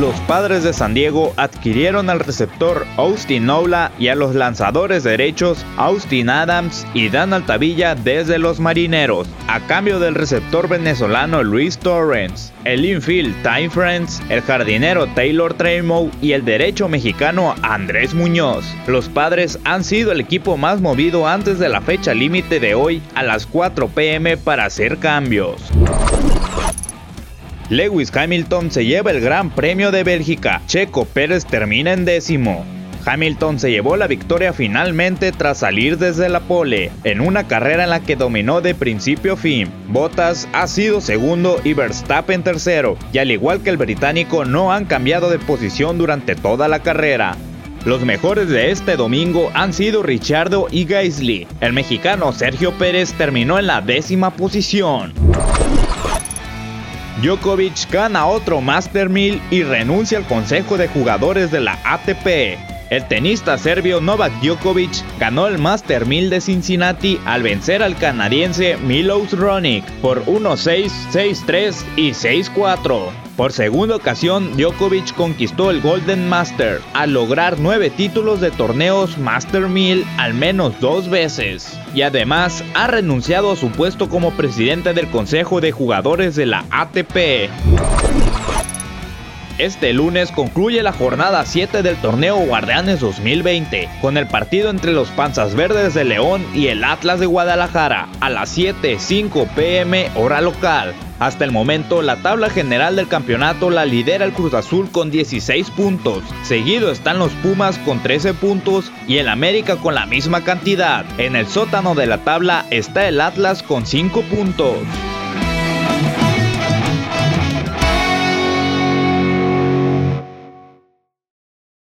los padres de San Diego adquirieron al receptor Austin Nola y a los lanzadores derechos Austin Adams y Dan Altavilla desde los marineros, a cambio del receptor venezolano Luis Torrens, el infield Time Friends, el jardinero Taylor Tremo y el derecho mexicano Andrés Muñoz. Los padres han sido el equipo más movido antes de la fecha límite de hoy a las 4 pm para hacer cambios. Lewis Hamilton se lleva el Gran Premio de Bélgica. Checo Pérez termina en décimo. Hamilton se llevó la victoria finalmente tras salir desde la pole, en una carrera en la que dominó de principio a fin. Bottas ha sido segundo y Verstappen tercero, y al igual que el británico no han cambiado de posición durante toda la carrera. Los mejores de este domingo han sido Richardo y Gaisley. El mexicano Sergio Pérez terminó en la décima posición. Djokovic gana otro Master 1000 y renuncia al Consejo de Jugadores de la ATP. El tenista serbio Novak Djokovic ganó el Master 1000 de Cincinnati al vencer al canadiense Milos Ronick por 1-6, 6-3 y 6-4. Por segunda ocasión, Djokovic conquistó el Golden Master al lograr nueve títulos de torneos Master 1000 al menos dos veces. Y además ha renunciado a su puesto como presidente del Consejo de Jugadores de la ATP. Este lunes concluye la jornada 7 del torneo Guardianes 2020, con el partido entre los Panzas Verdes de León y el Atlas de Guadalajara a las 7.05 pm hora local. Hasta el momento, la tabla general del campeonato la lidera el Cruz Azul con 16 puntos. Seguido están los Pumas con 13 puntos y el América con la misma cantidad. En el sótano de la tabla está el Atlas con 5 puntos.